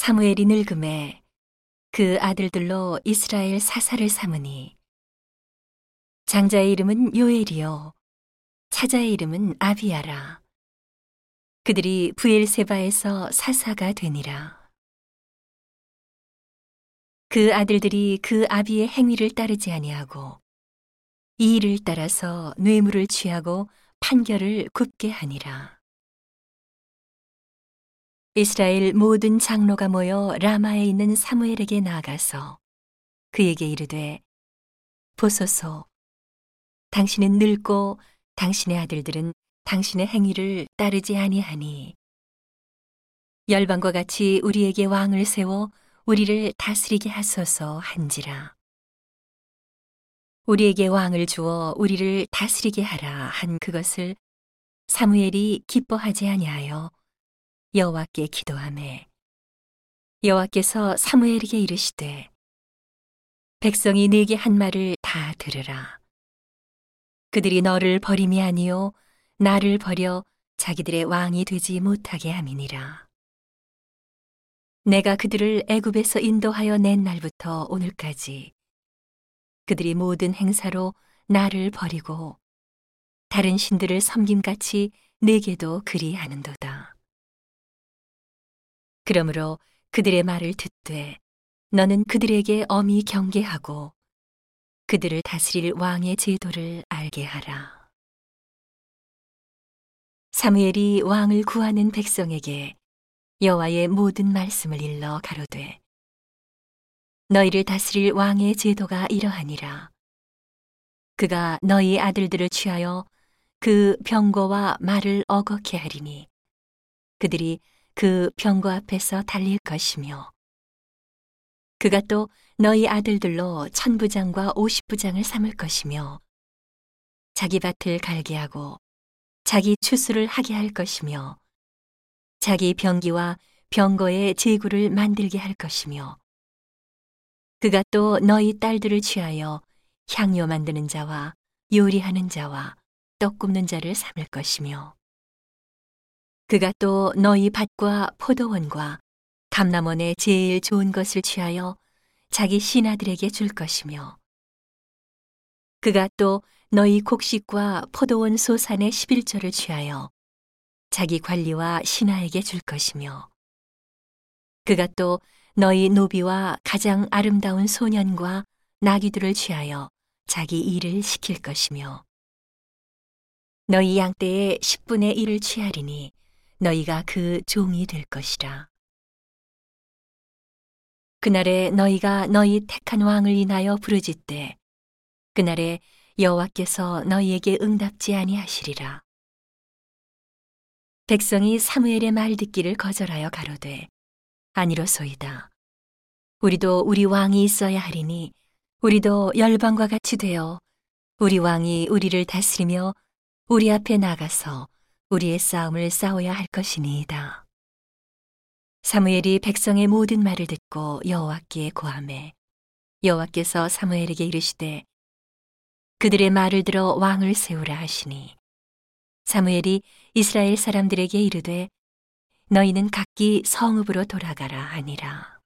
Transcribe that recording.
사무엘이 늙음에 그 아들들로 이스라엘 사사를 삼으니 장자의 이름은 요엘이요 차자의 이름은 아비야라. 그들이 부엘세바에서 사사가 되니라. 그 아들들이 그 아비의 행위를 따르지 아니하고 이 일을 따라서 뇌물을 취하고 판결을 굽게 하니라 이스라엘 모든 장로가 모여 라마에 있는 사무엘에게 나아가서 그에게 이르되 보소서. 당신은 늙고 당신의 아들들은 당신의 행위를 따르지 아니하니 열방과 같이 우리에게 왕을 세워 우리를 다스리게 하소서 한지라. 우리에게 왕을 주어 우리를 다스리게 하라 한 그것을 사무엘이 기뻐하지 아니하여 여호와께 기도하매. 여호와께서 사무엘에게 이르시되 백성이 네게 한 말을 다 들으라. 그들이 너를 버림이 아니요 나를 버려 자기들의 왕이 되지 못하게 함이니라. 내가 그들을 애굽에서 인도하여 낸 날부터 오늘까지 그들이 모든 행사로 나를 버리고 다른 신들을 섬김같이 내게도 그리하는도다. 그러므로 그들의 말을 듣되 너는 그들에게 엄히 경계하고 그들을 다스릴 왕의 제도를 알게 하라. 사무엘이 왕을 구하는 백성에게 여호와의 모든 말씀을 일러 가로되 너희를 다스릴 왕의 제도가 이러하니라. 그가 너희 아들들을 취하여 그 병거와 말을 어겁게 하리니 그들이 그 병거 앞에서 달릴 것이며. 그가 또 너희 아들들로 천부장과 오십부장을 삼을 것이며 자기 밭을 갈게 하고 자기 추수를 하게 할 것이며 자기 병기와 병거의 제구를 만들게 할 것이며 그가 또 너희 딸들을 취하여 향료 만드는 자와 요리하는 자와 떡 굽는 자를 삼을 것이며 그가 또 너희 밭과 포도원과 감남원의 제일 좋은 것을 취하여 자기 신하들에게 줄 것이며 그가 또 너희 곡식과 포도원 소산의 11조를 취하여 자기 관리와 신하에게 줄 것이며 그가 또 너희 노비와 가장 아름다운 소년과 나귀들을 취하여 자기 일을 시킬 것이며 너희 양떼의 10분의 1을 취하리니 너희가 그 종이 될 것이라. 그날에 너희가 너희 택한 왕을 인하여 부르짖되 그날에 여호와께서 너희에게 응답지 아니하시리라. 백성이 사무엘의 말 듣기를 거절하여 가로되 아니로소이다. 우리도 우리 왕이 있어야 하리니 우리도 열방과 같이 되어 우리 왕이 우리를 다스리며 우리 앞에 나가서 우리의 싸움을 싸워야 할 것이니이다. 사무엘이 백성의 모든 말을 듣고 여호와께 고함해 여호와께서 사무엘에게 이르시되 그들의 말을 들어 왕을 세우라 하시니 사무엘이 이스라엘 사람들에게 이르되 너희는 각기 성읍으로 돌아가라 하니라.